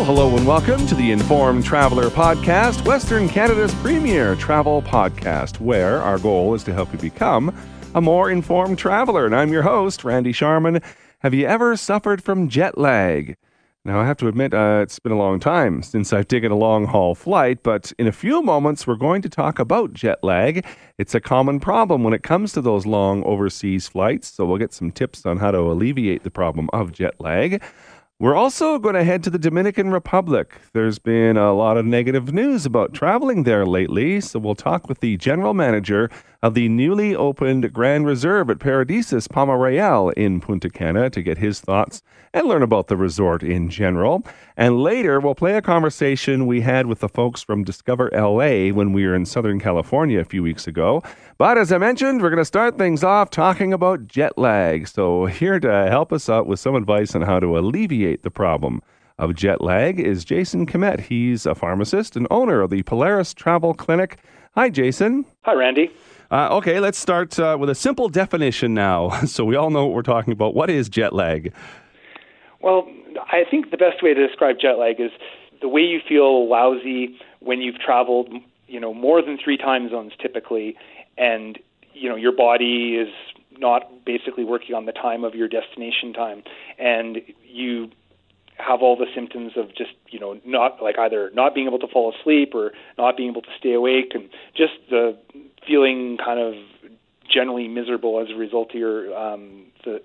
Well, hello and welcome to the Informed Traveler Podcast, Western Canada's premier travel podcast, where our goal is to help you become a more informed traveler. And I'm your host, Randy Sharman. Have you ever suffered from jet lag? Now, I have to admit, uh, it's been a long time since I've taken a long haul flight, but in a few moments, we're going to talk about jet lag. It's a common problem when it comes to those long overseas flights, so we'll get some tips on how to alleviate the problem of jet lag. We're also going to head to the Dominican Republic. There's been a lot of negative news about traveling there lately, so we'll talk with the general manager of the newly opened Grand Reserve at Paradisus Palma Real in Punta Cana to get his thoughts and learn about the resort in general. And later, we'll play a conversation we had with the folks from Discover LA when we were in Southern California a few weeks ago. But as I mentioned, we're going to start things off talking about jet lag. So, here to help us out with some advice on how to alleviate the problem of jet lag is Jason Kmet. He's a pharmacist and owner of the Polaris Travel Clinic. Hi, Jason. Hi, Randy. Uh, okay, let's start uh, with a simple definition now so we all know what we're talking about. What is jet lag? Well, I think the best way to describe jet lag is the way you feel lousy when you've traveled, you know, more than three time zones typically, and you know your body is not basically working on the time of your destination time, and you have all the symptoms of just you know not like either not being able to fall asleep or not being able to stay awake, and just the feeling kind of generally miserable as a result of your um, the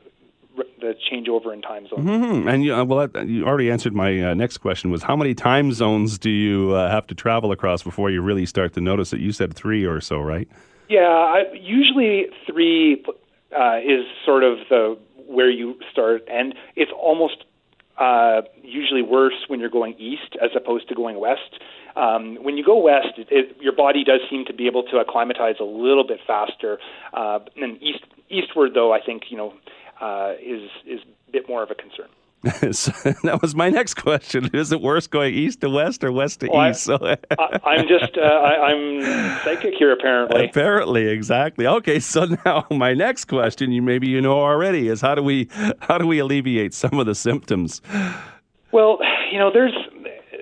the changeover in time zones. Mm-hmm. And you, uh, well, you already answered my uh, next question: was how many time zones do you uh, have to travel across before you really start to notice it? You said three or so, right? Yeah, I, usually three uh, is sort of the where you start, and it's almost uh, usually worse when you're going east as opposed to going west. Um, when you go west, it, it, your body does seem to be able to acclimatize a little bit faster. Uh, and east eastward, though, I think you know uh, is is a bit more of a concern. so that was my next question. Is it worse going east to west or west to well, east? I, am just uh, I, am psychic here, apparently. Apparently, exactly. Okay, so now my next question, you maybe you know already, is how do we how do we alleviate some of the symptoms? Well, you know, there's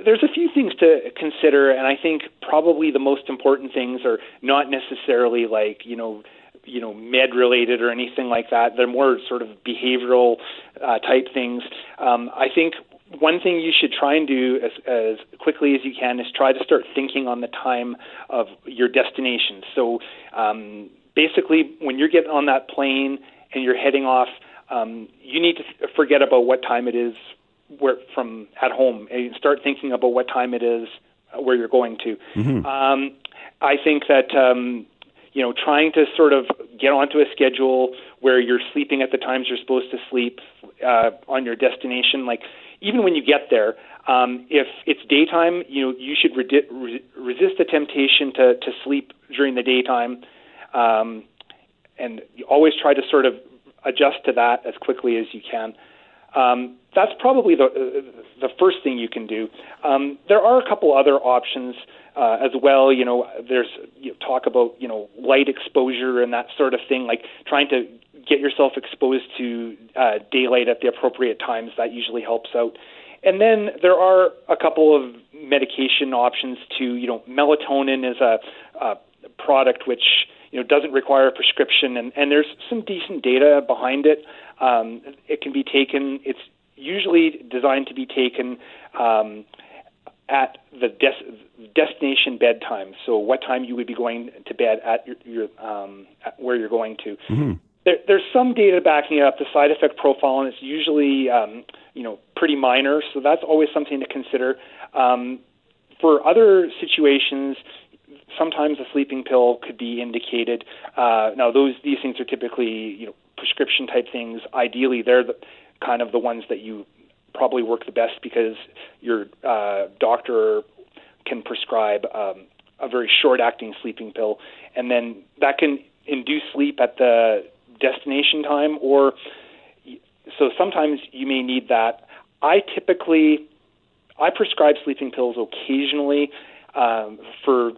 there's a few things to consider, and I think probably the most important things are not necessarily like you know you know med related or anything like that. They're more sort of behavioral uh, type things. Um, I think one thing you should try and do as, as quickly as you can is try to start thinking on the time of your destination. So um, basically, when you're getting on that plane and you're heading off, um, you need to forget about what time it is where from at home and start thinking about what time it is where you're going to. Mm-hmm. Um, I think that um, you know, trying to sort of get onto a schedule where you're sleeping at the times you're supposed to sleep uh, on your destination. Like even when you get there, um, if it's daytime, you know, you should re- re- resist the temptation to to sleep during the daytime, um, and always try to sort of adjust to that as quickly as you can. Um, that's probably the the first thing you can do. Um, there are a couple other options uh, as well. You know, there's you know, talk about you know light exposure and that sort of thing, like trying to get yourself exposed to uh, daylight at the appropriate times. That usually helps out. And then there are a couple of medication options too. You know, melatonin is a, a product which you know doesn't require a prescription, and, and there's some decent data behind it. Um, it can be taken. It's usually designed to be taken um, at the des- destination bedtime. So, what time you would be going to bed at your, your um, at where you're going to. Mm-hmm. There, there's some data backing up the side effect profile, and it's usually um, you know pretty minor. So that's always something to consider. Um, for other situations, sometimes a sleeping pill could be indicated. Uh, now, those these things are typically you know prescription type things. Ideally, they're the kind of the ones that you probably work the best because your uh, doctor can prescribe um, a very short acting sleeping pill, and then that can induce sleep at the destination time, or so sometimes you may need that. I typically I prescribe sleeping pills occasionally um, for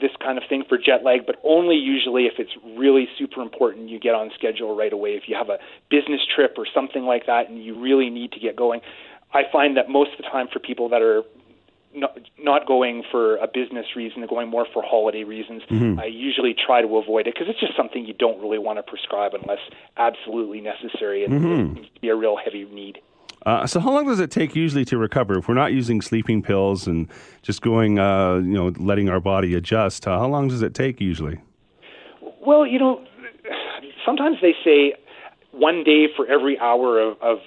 this kind of thing for jet lag, but only usually if it's really super important. You get on schedule right away. If you have a business trip or something like that, and you really need to get going, I find that most of the time for people that are not, not going for a business reason, they're going more for holiday reasons. Mm-hmm. I usually try to avoid it because it's just something you don't really want to prescribe unless absolutely necessary and mm-hmm. be a real heavy need. Uh, so, how long does it take usually to recover if we're not using sleeping pills and just going, uh, you know, letting our body adjust? Uh, how long does it take usually? Well, you know, sometimes they say one day for every hour of, of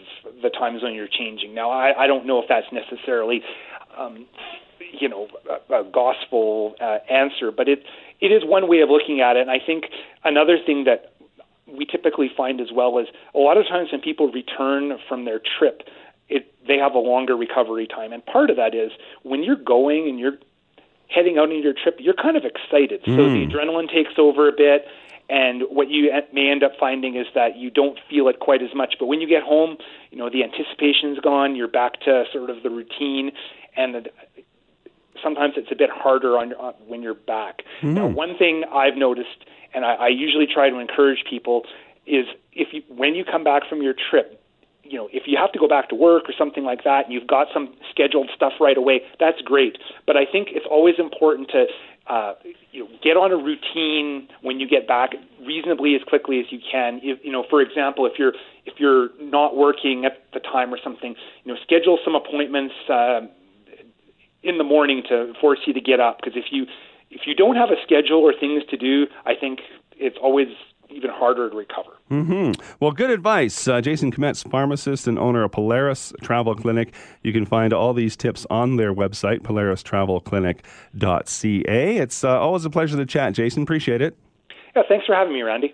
the time zone you're changing. Now, I, I don't know if that's necessarily um, you know a, a gospel uh, answer, but it it is one way of looking at it. And I think another thing that we typically find as well is a lot of times when people return from their trip, it they have a longer recovery time, and part of that is when you're going and you're heading out on your trip, you're kind of excited. Mm. So the hmm. adrenaline takes over a bit. And what you may end up finding is that you don't feel it quite as much. But when you get home, you know the anticipation's gone. You're back to sort of the routine, and the, sometimes it's a bit harder on, on when you're back. Mm. Now, one thing I've noticed, and I, I usually try to encourage people, is if you when you come back from your trip, you know, if you have to go back to work or something like that, and you've got some scheduled stuff right away, that's great. But I think it's always important to uh, you know, get on a routine when you get back reasonably as quickly as you can. If, you know, for example, if you're if you're not working at the time or something, you know, schedule some appointments. Uh, in the morning to force you to get up because if you if you don't have a schedule or things to do, I think it's always even harder to recover. Mm-hmm. Well, good advice. Uh, Jason Kmet, pharmacist and owner of Polaris Travel Clinic. You can find all these tips on their website, polaristravelclinic.ca. It's uh, always a pleasure to chat, Jason. Appreciate it. Yeah, thanks for having me, Randy.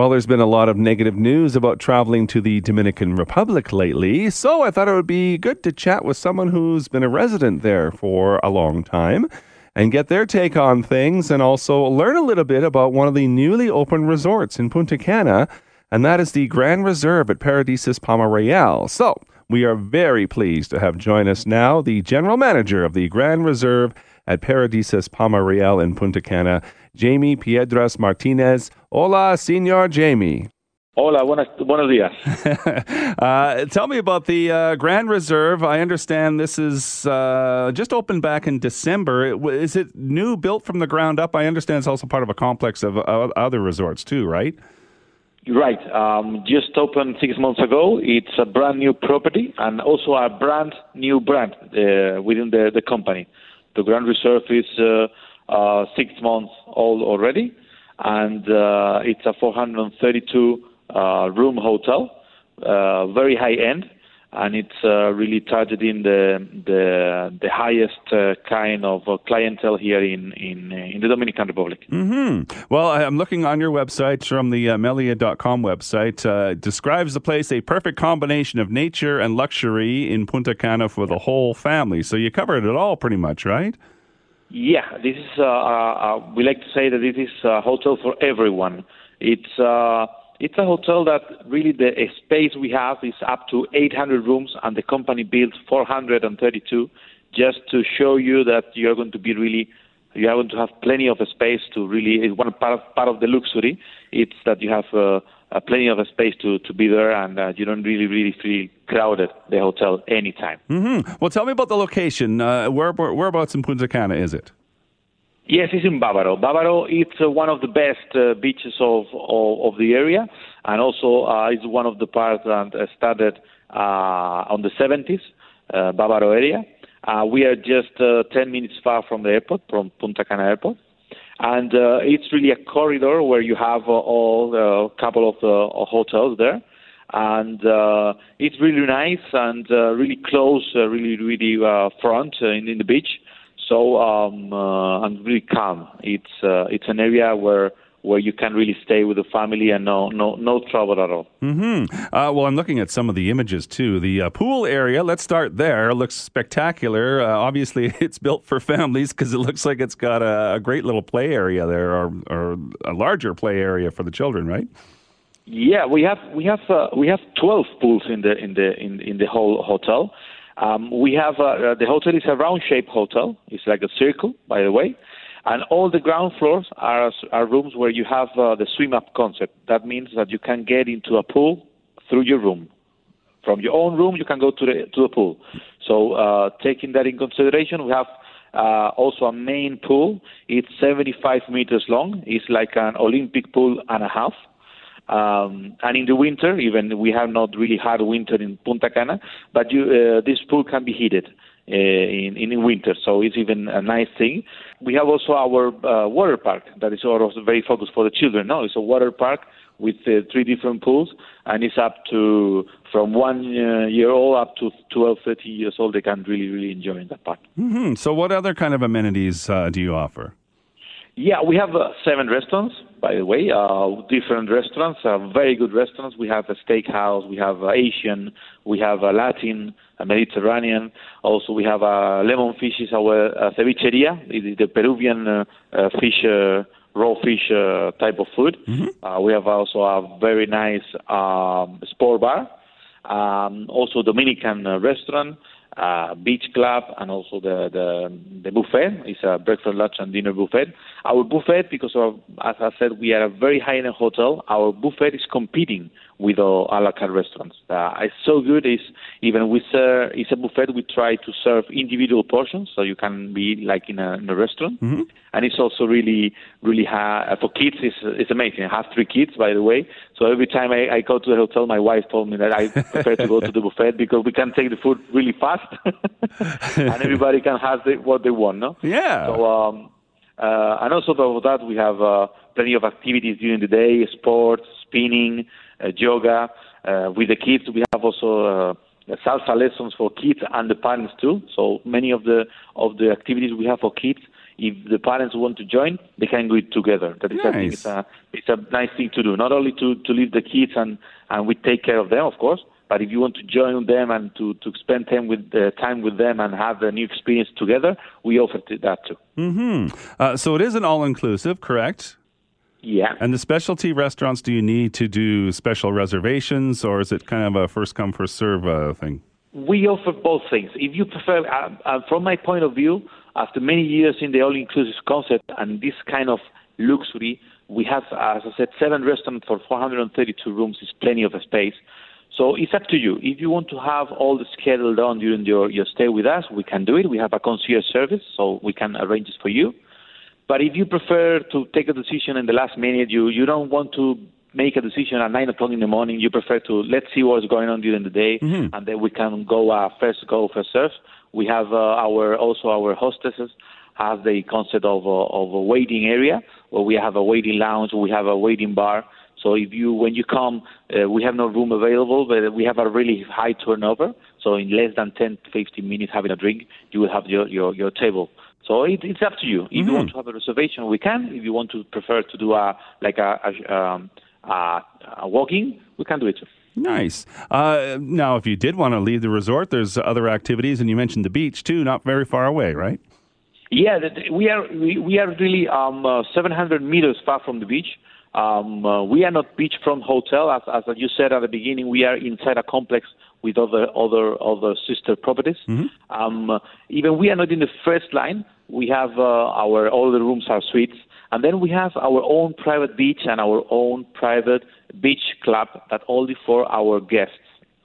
Well, there's been a lot of negative news about traveling to the Dominican Republic lately, so I thought it would be good to chat with someone who's been a resident there for a long time and get their take on things and also learn a little bit about one of the newly opened resorts in Punta Cana, and that is the Grand Reserve at Paradisus Palma Real. So, we are very pleased to have join us now the general manager of the Grand Reserve at Paradisus Palma Real in Punta Cana, Jamie Piedras Martinez. Hola, Senor Jamie. Hola, buenos, buenos días. uh, tell me about the uh, Grand Reserve. I understand this is uh, just opened back in December. Is it new, built from the ground up? I understand it's also part of a complex of other resorts too, right? Right. Um, just opened six months ago. It's a brand new property and also a brand new brand uh, within the, the company. The Grand Reserve is uh, uh, six months old already, and uh, it's a 432 uh, room hotel, uh, very high end, and it's uh, really targeting the the the highest kind of clientele here in in in the Dominican Republic. Mm-hmm. Well, I'm looking on your website from the uh, Melia.com website. Describes the place a perfect combination of nature and luxury in Punta Cana for the whole family. So you covered it all pretty much, right? Yeah, this is. Uh, uh, uh, we like to say that this is a hotel for everyone. It's uh, it's a hotel that really the space we have is up to 800 rooms, and the company built 432 just to show you that you're going to be really you are going to have plenty of space to really. One part of, part of the luxury. It's that you have uh, uh, plenty of space to, to be there, and uh, you don't really really feel crowded the hotel anytime. Mm-hmm. Well, tell me about the location. Uh, where, where, whereabouts in Punta Cana is it? Yes, it's in Bávaro. Bávaro it's uh, one of the best uh, beaches of, of, of the area, and also uh, it's one of the parts that started uh, on the 70s, uh, Bávaro area. Uh, we are just uh, 10 minutes far from the airport, from Punta Cana Airport. And uh, it's really a corridor where you have uh, all a uh, couple of uh, hotels there. And uh, it's really nice and uh, really close, uh, really, really uh, front uh, in, in the beach. So um, uh, and really calm. It's uh, it's an area where where you can really stay with the family and no no no trouble at all. Mm-hmm. Uh, well, I'm looking at some of the images too. The uh, pool area. Let's start there. Looks spectacular. Uh, obviously, it's built for families because it looks like it's got a, a, great little play area there, or, or a larger play area for the children, right? Yeah, we have we have uh, we have 12 pools in the in the in, in the whole hotel. Um, we have uh, the hotel is a round-shaped hotel. It's like a circle, by the way, and all the ground floors are are rooms where you have uh, the swim-up concept. That means that you can get into a pool through your room. From your own room, you can go to the to the pool. So, uh, taking that in consideration, we have uh, also a main pool. It's 75 meters long. It's like an Olympic pool and a half. Um, and in the winter, even we have not really hard winter in Punta Cana, but you, uh, this pool can be heated uh, in, in winter, so it's even a nice thing. We have also our uh, water park that is also very focused for the children. No, it's a water park with uh, three different pools, and it's up to from one uh, year old up to 12, 13 years old. They can really, really enjoy in that park. Mm-hmm. So, what other kind of amenities uh, do you offer? Yeah, we have uh, seven restaurants, by the way, uh, different restaurants, uh, very good restaurants. We have a steakhouse, we have uh, Asian, we have a Latin, a Mediterranean. Also, we have a lemon fish is our uh, cevicheria, it is the Peruvian uh, uh, fish, uh, raw fish uh, type of food. Mm-hmm. Uh, we have also a very nice um, sport bar, um, also Dominican uh, restaurant uh, beach club and also the, the the buffet. It's a breakfast, lunch, and dinner buffet. Our buffet, because of, as I said, we are a very high-end hotel. Our buffet is competing with all a la carte restaurants. Uh, it's so good. Is even we serve. It's a buffet. We try to serve individual portions, so you can be like in a, in a restaurant. Mm-hmm. And it's also really, really high for kids. It's it's amazing. I have three kids, by the way. So every time I, I go to the hotel, my wife told me that I prefer to go to the buffet because we can take the food really fast, and everybody can have the, what they want. No. Yeah. So um, uh, and also for that we have uh, plenty of activities during the day: sports, spinning yoga. Uh, with the kids, we have also uh, salsa lessons for kids and the parents too. So many of the of the activities we have for kids, if the parents want to join, they can do it together. That is, nice. I think, it's a it's a nice thing to do. Not only to to leave the kids and and we take care of them, of course, but if you want to join them and to, to spend time with uh, time with them and have a new experience together, we offer that too. Mm-hmm. Uh, so it is an all inclusive, correct? Yeah. And the specialty restaurants, do you need to do special reservations, or is it kind of a first come first serve uh, thing? We offer both things. If you prefer, uh, uh, from my point of view, after many years in the all inclusive concept and this kind of luxury, we have, as I said, seven restaurants for 432 rooms is plenty of space. So it's up to you. If you want to have all the schedule done during your, your stay with us, we can do it. We have a concierge service, so we can arrange it for you. But if you prefer to take a decision in the last minute, you, you don't want to make a decision at 9 o'clock in the morning, you prefer to let's see what's going on during the day, mm-hmm. and then we can go uh, first go, first serve. We have uh, our also our hostesses have the concept of, uh, of a waiting area where we have a waiting lounge, we have a waiting bar. So if you when you come, uh, we have no room available, but we have a really high turnover. So in less than 10 to 15 minutes having a drink, you will have your, your, your table. So it, it's up to you. If mm-hmm. you want to have a reservation, we can. If you want to prefer to do a like a, a, um, a, a walking, we can do it. too. Nice. Uh, now, if you did want to leave the resort, there's other activities, and you mentioned the beach too, not very far away, right? Yeah, we are we, we are really um, uh, 700 meters far from the beach. Um, uh, we are not beachfront hotel, as, as you said at the beginning. We are inside a complex with other other other sister properties. Mm-hmm. Um, even we are not in the first line. We have uh, our all the rooms are suites, and then we have our own private beach and our own private beach club that only for our guests.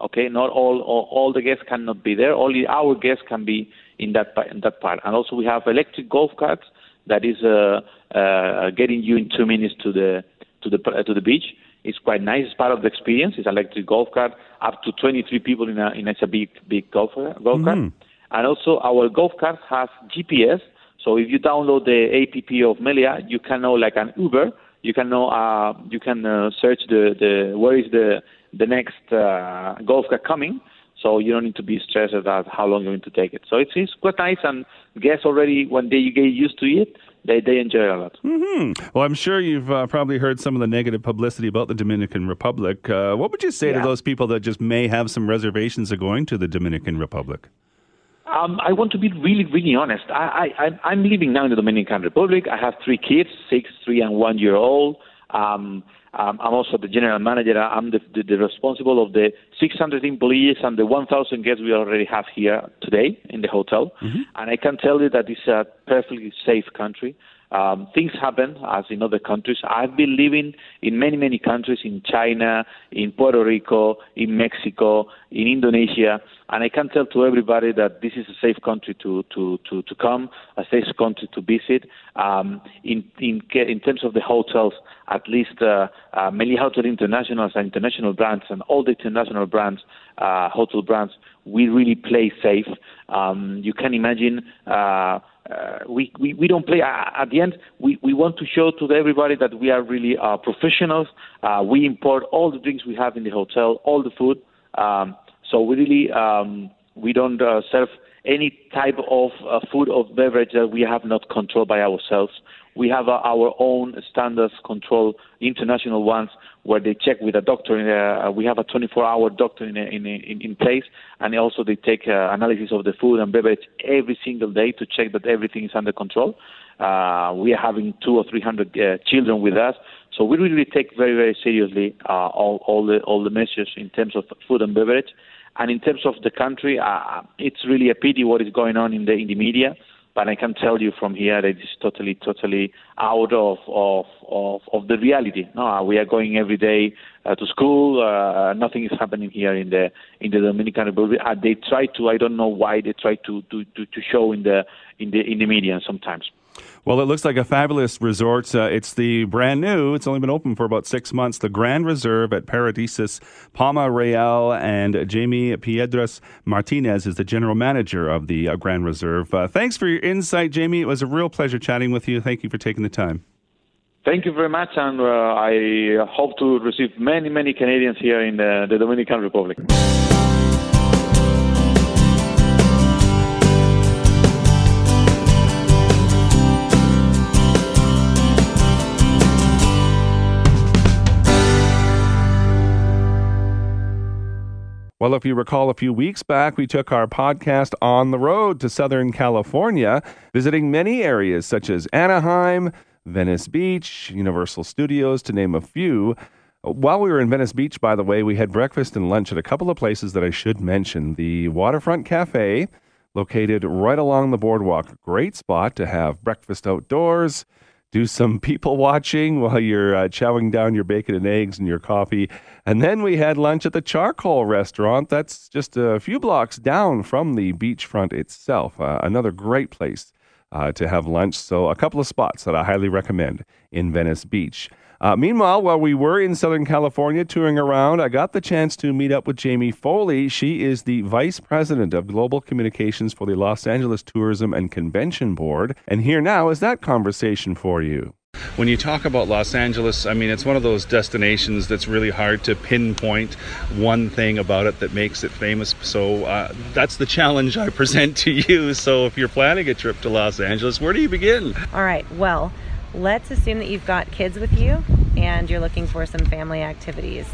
Okay, not all all, all the guests cannot be there. Only our guests can be in that in that part. And also we have electric golf carts that is uh, uh, getting you in two minutes to the to the to the beach. It's quite nice. It's part of the experience. It's an electric golf cart, up to 23 people in a in a big big golf golf cart. Mm-hmm. And also our golf cart has GPS. So if you download the app of Meliá, you can know like an Uber. You can know uh, you can uh, search the, the where is the the next uh, golf cart coming. So you don't need to be stressed about how long you're going to take it. So it's, it's quite nice, and guests already when they get used to it, they, they enjoy a lot. Mm-hmm. Well, I'm sure you've uh, probably heard some of the negative publicity about the Dominican Republic. Uh, what would you say yeah. to those people that just may have some reservations of going to the Dominican Republic? Um, I want to be really, really honest. I, I, I'm living now in the Dominican Republic. I have three kids, six, three, and one year old. Um, Um, I'm also the general manager. I'm the, the, the, responsible of the 600 employees and the 1,000 guests we already have here today in the hotel. Mm-hmm. And I can tell you that it's a perfectly safe country. Um, things happen as in other countries. I've been living in many, many countries in China, in Puerto Rico, in Mexico, in Indonesia, and I can tell to everybody that this is a safe country to, to, to, to come, a safe country to visit. Um, in, in, in terms of the hotels, at least uh, uh, Meliá Hotel Internationals and international brands and all the international brands, uh, hotel brands, we really play safe. Um, you can imagine uh, uh, we, we, we don't play. Uh, at the end, we, we want to show to everybody that we are really uh, professionals. Uh, we import all the drinks we have in the hotel, all the food. Um, so we really um, we don't uh, serve any type of food or beverage that we have not controlled by ourselves. We have our own standards control, international ones, where they check with a doctor. Uh, we have a 24-hour doctor in, in, in, in place, and also they take uh, analysis of the food and beverage every single day to check that everything is under control. Uh, we are having two or three hundred uh, children with us, so we really take very, very seriously uh, all, all the all the measures in terms of food and beverage. And in terms of the country, uh, it's really a pity what is going on in the in the media. But I can tell you from here that it's totally, totally out of of of, of the reality. No, we are going every day uh, to school. Uh, nothing is happening here in the in the Dominican Republic. Uh, they try to. I don't know why they try to to to, to show in the in the in the media sometimes. Well, it looks like a fabulous resort. Uh, it's the brand new, it's only been open for about six months, the Grand Reserve at Paradisus Palma Real. And Jamie Piedras Martinez is the general manager of the uh, Grand Reserve. Uh, thanks for your insight, Jamie. It was a real pleasure chatting with you. Thank you for taking the time. Thank you very much, and uh, I hope to receive many, many Canadians here in the, the Dominican Republic. Well, if you recall, a few weeks back, we took our podcast on the road to Southern California, visiting many areas such as Anaheim, Venice Beach, Universal Studios, to name a few. While we were in Venice Beach, by the way, we had breakfast and lunch at a couple of places that I should mention. The Waterfront Cafe, located right along the boardwalk. Great spot to have breakfast outdoors do some people watching while you're uh, chowing down your bacon and eggs and your coffee. And then we had lunch at the Charcoal Restaurant. That's just a few blocks down from the beachfront itself. Uh, another great place uh, to have lunch. So, a couple of spots that I highly recommend in Venice Beach. Uh, meanwhile, while we were in Southern California touring around, I got the chance to meet up with Jamie Foley. She is the Vice President of Global Communications for the Los Angeles Tourism and Convention Board. And here now is that conversation for you. When you talk about Los Angeles, I mean, it's one of those destinations that's really hard to pinpoint one thing about it that makes it famous. So uh, that's the challenge I present to you. So if you're planning a trip to Los Angeles, where do you begin? All right. Well, let's assume that you've got kids with you and you're looking for some family activities.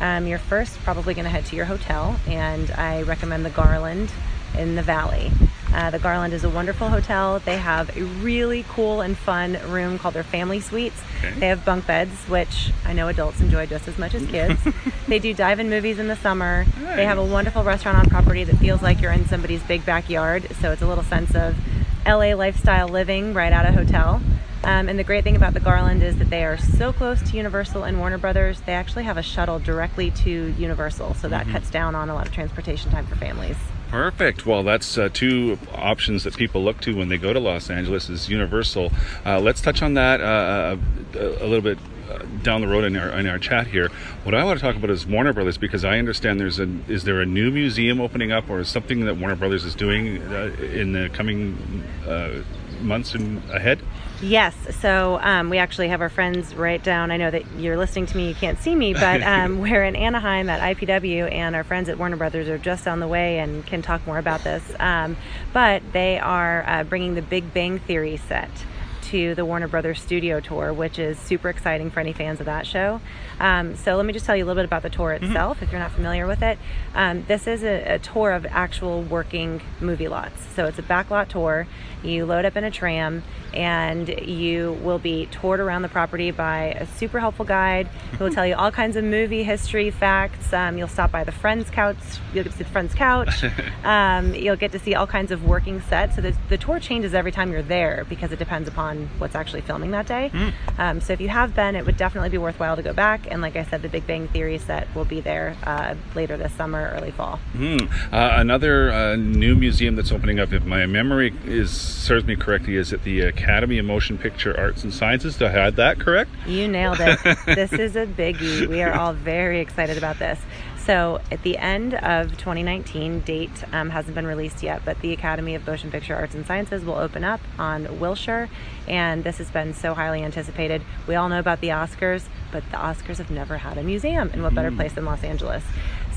Um, you're first probably going to head to your hotel, and I recommend the Garland in the Valley. Uh, the Garland is a wonderful hotel. They have a really cool and fun room called their family suites. Okay. They have bunk beds, which I know adults enjoy just as much as kids. they do dive-in movies in the summer. Nice. They have a wonderful restaurant on property that feels like you're in somebody's big backyard, so it's a little sense of LA lifestyle living right out of hotel. Um, and the great thing about the Garland is that they are so close to Universal and Warner Brothers, they actually have a shuttle directly to Universal, so that mm-hmm. cuts down on a lot of transportation time for families. Perfect. Well, that's uh, two options that people look to when they go to Los Angeles is Universal. Uh, let's touch on that uh, uh a little bit uh, down the road in our in our chat here. What I want to talk about is Warner Brothers because I understand there's a is there a new museum opening up or something that Warner Brothers is doing uh, in the coming months and ahead? Yes. So um, we actually have our friends right down. I know that you're listening to me, you can't see me, but um, we're in Anaheim at IPW, and our friends at Warner Brothers are just on the way and can talk more about this. Um, but they are uh, bringing the Big Bang Theory set to the Warner Brothers Studio Tour, which is super exciting for any fans of that show. Um, so let me just tell you a little bit about the tour Mm-hmm. itself, if you're not familiar with it. Um, this is a, a tour of actual working movie lots. So it's a backlot tour. You load up in a tram, and you will be toured around the property by a super helpful guide who will tell you all kinds of movie history facts. Um, you'll stop by the Friends couch. You'll get to see the Friends couch. um, you'll get to see all kinds of working sets. So the, the tour changes every time you're there because it depends upon what's actually filming that day. Um, so if you have been, it would definitely be worthwhile to go back. And like I said, the Big Bang Theory set will be there uh, later this summer, early fall. Hmm. Uh, another uh, new museum that's opening up, if my memory is serves me correctly, is at the Academy of Motion Picture Arts and Sciences. Do I have that correct? You nailed it. this is a biggie. We are all very excited about this. So, at the end of 2019, date um, hasn't been released yet, but the Academy of Motion Picture Arts and Sciences will open up on Wilshire, and this has been so highly anticipated. We all know about the Oscars, but the Oscars have never had a museum, and what better place than Los Angeles?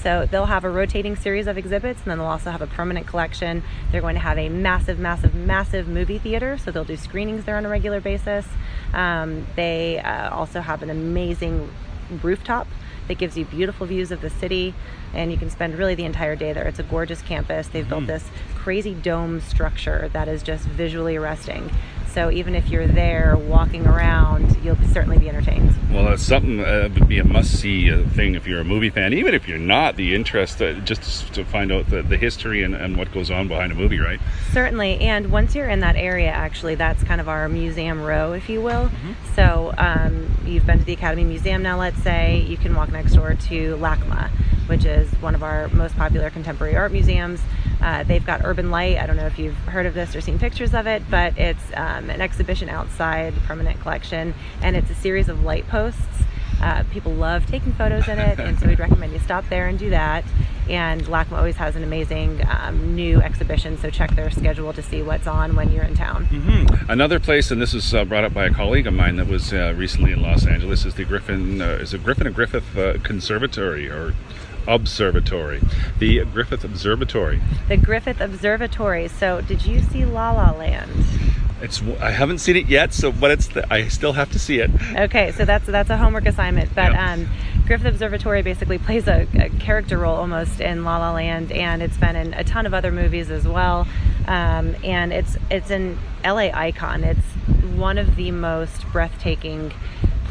So they'll have a rotating series of exhibits, and then they'll also have a permanent collection. They're going to have a massive, massive, massive movie theater, so they'll do screenings there on a regular basis. Um, they uh, also have an amazing rooftop that gives you beautiful views of the city, and you can spend really the entire day there. It's a gorgeous campus. They've built this crazy dome structure that is just visually arresting. So even if you're there walking around, you'll certainly be entertained. Well, that's something uh, would be a must-see uh, thing if you're a movie fan. Even if you're not, the interest uh, just to find out the, the history and, and what goes on behind a movie, right? Certainly, and once you're in that area, actually, that's kind of our museum row, if you will. So um, you've been to the Academy Museum now, let's say, you can walk next door to LACMA, which is one of our most popular contemporary art museums. Uh, they've got Urban Light. I don't know if you've heard of this or seen pictures of it, but it's um, an exhibition outside, the permanent collection, and it's a series of light posts. Uh, people love taking photos in it, and so we'd recommend you stop there and do that. And LACMA always has an amazing um, new exhibition, so check their schedule to see what's on when you're in town. Hmm. Another place, and this was uh, brought up by a colleague of mine that was uh, recently in Los Angeles, is the Griffin. Uh, is it Griffin and Griffith uh, Conservatory or Observatory? The Griffith Observatory. The Griffith Observatory. So, did you see La La Land? It's. I haven't seen it yet, so but it's. The, I still have to see it. Okay, so that's that's a homework assignment. But Yeah. um, Griffith Observatory basically plays a, a character role almost in La La Land, and it's been in a ton of other movies as well. Um, and it's it's an LA icon. It's one of the most breathtaking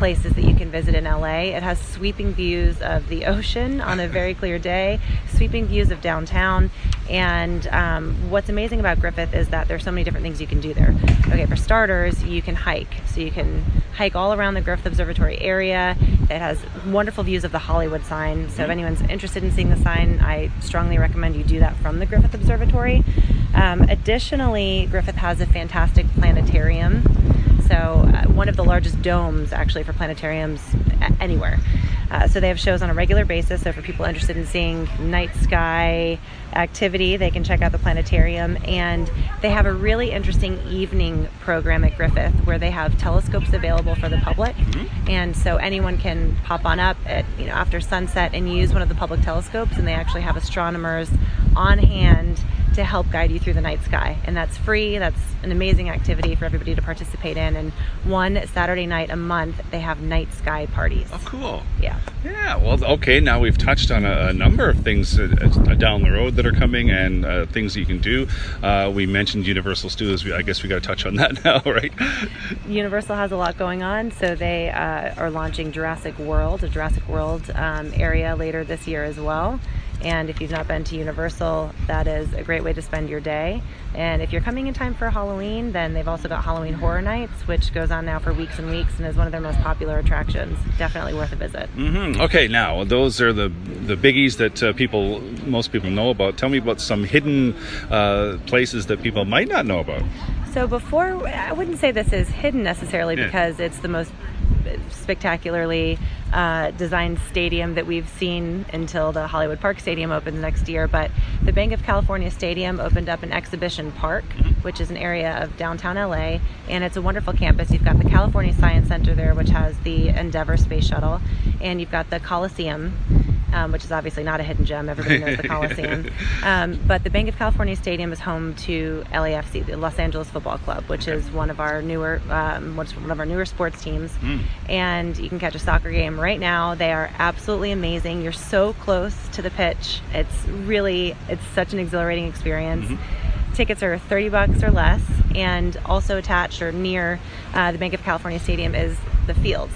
places that you can visit in LA. It has sweeping views of the ocean on a very clear day, sweeping views of downtown. And um, what's amazing about Griffith is that there's so many different things you can do there. Okay, for starters, you can hike. So you can hike all around the Griffith Observatory area. It has wonderful views of the Hollywood sign. So if anyone's interested in seeing the sign, I strongly recommend you do that from the Griffith Observatory. Um, additionally, Griffith has a fantastic planetarium. So, uh, one of the largest domes actually for planetariums anywhere. Uh, so, they have shows on a regular basis. So, for people interested in seeing night sky activity, they can check out the planetarium. And they have a really interesting evening program at Griffith where they have telescopes available for the public. And so, anyone can pop on up at, you know, after sunset and use one of the public telescopes. And they actually have astronomers on hand to help guide you through the night sky. And that's free. That's an amazing activity for everybody to participate in. And one Saturday night a month, they have night sky parties. Oh, cool. Yeah. Yeah, well, okay. Now we've touched on a, a number of things uh, uh, down the road that are coming and uh, things you can do. Uh, we mentioned Universal Studios. I guess we got to touch on that now, right? Universal has a lot going on, so they uh, are launching Jurassic World, a Jurassic World um, area later this year as well. And if you've not been to Universal, that is a great way to spend your day. And if you're coming in time for Halloween, then they've also got Halloween Horror Nights, which goes on now for weeks and weeks and is one of their most popular attractions. Definitely worth a visit. hmm Okay, now those are the the biggies that uh, people, most people know about. Tell me about some hidden uh, places that people might not know about. So before, I wouldn't say this is hidden necessarily Yeah. because it's the most spectacularly uh, designed stadium that we've seen until the Hollywood Park Stadium opens next year. But the Banc of California Stadium opened up an Exposition Park, which is an area of downtown LA, and it's a wonderful campus. You've got the California Science Center there, which has the Endeavour space shuttle, and you've got the Coliseum. Um, which is obviously not a hidden gem. Everybody knows the Coliseum. Um, but the Banc of California Stadium is home to LAFC, the Los Angeles Football Club, which is one of our newer, um, one of our newer sports teams. Mm. And you can catch a soccer game right now. They are absolutely amazing. You're so close to the pitch. It's really, it's such an exhilarating experience. Mm-hmm. Tickets are 30 bucks or less, and also attached or near uh, the Banc of California Stadium is the fields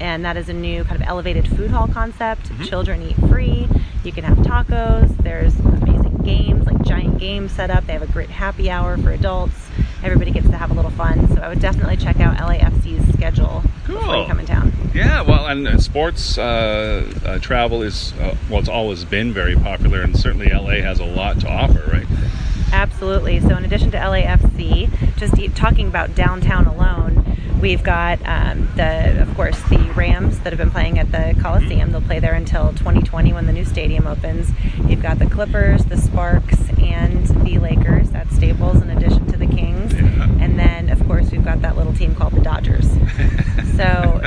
and that is a new kind of elevated food hall concept. Mm-hmm. Children eat free. You can have tacos. There's amazing games, like giant games set up. They have a great happy hour for adults. Everybody gets to have a little fun. So I would definitely check out LAFC's schedule cool. before you come in town. Yeah, well, and uh, sports uh, uh, travel is uh, well, it's always been very popular, and certainly LA has a lot to offer, right? Absolutely. So in addition to LAFC, just talking about downtown alone We've got um, the, of course, the Rams that have been playing at the Coliseum. They'll play there until 2020 when the new stadium opens. You've got the Clippers, the Sparks, and the Lakers at Staples, in addition to the Kings. And then, of course, we've got that little team called the Dodgers. so,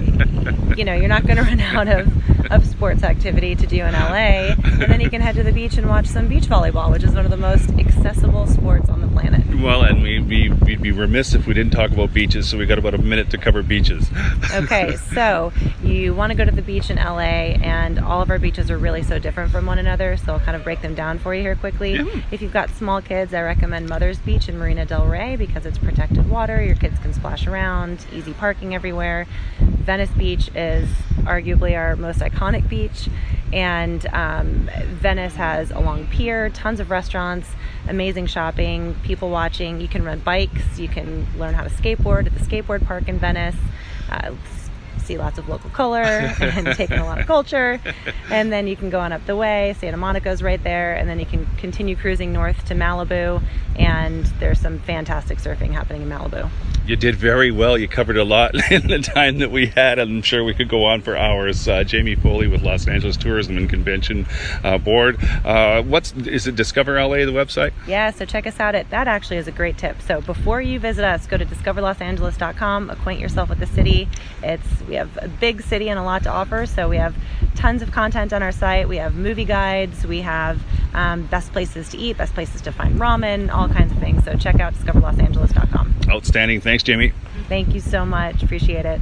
you know, you're not going to run out of, of sports activity to do in LA. And then you can head to the beach and watch some beach volleyball, which is one of the most accessible sports on the planet. Well, and we, we, we'd be remiss if we didn't talk about beaches, so we got about a minute to cover beaches. okay, so you want to go to the beach in LA, and all of our beaches are really so different from one another, so I'll kind of break them down for you here quickly. Yeah. If you've got small kids, I recommend Mother's Beach in Marina Del Rey because it's protected water, your kids can splash around, easy parking everywhere. Venice Beach is arguably our most iconic beach, and um, Venice has a long pier, tons of restaurants, amazing shopping, people watching. You can rent bikes, you can learn how to skateboard at the skateboard park in Venice. Uh, see lots of local color and take in a lot of culture. And then you can go on up the way. Santa Monica's right there. And then you can continue cruising north to Malibu. And there's some fantastic surfing happening in Malibu. You did very well. You covered a lot in the time that we had. I'm sure we could go on for hours. Uh, Jamie Foley with Los Angeles Tourism and Convention uh, Board. Uh, what's is it? Discover LA, the website? Yeah. So check us out. At that actually is a great tip. So before you visit us, go to discoverlosangeles.com. Acquaint yourself with the city. It's we have a big city and a lot to offer. So we have tons of content on our site. We have movie guides. We have um, best places to eat, best places to find ramen, all kinds of things. So check out discoverlosangeles.com. Outstanding. Thanks, Jamie. Thank you so much. Appreciate it.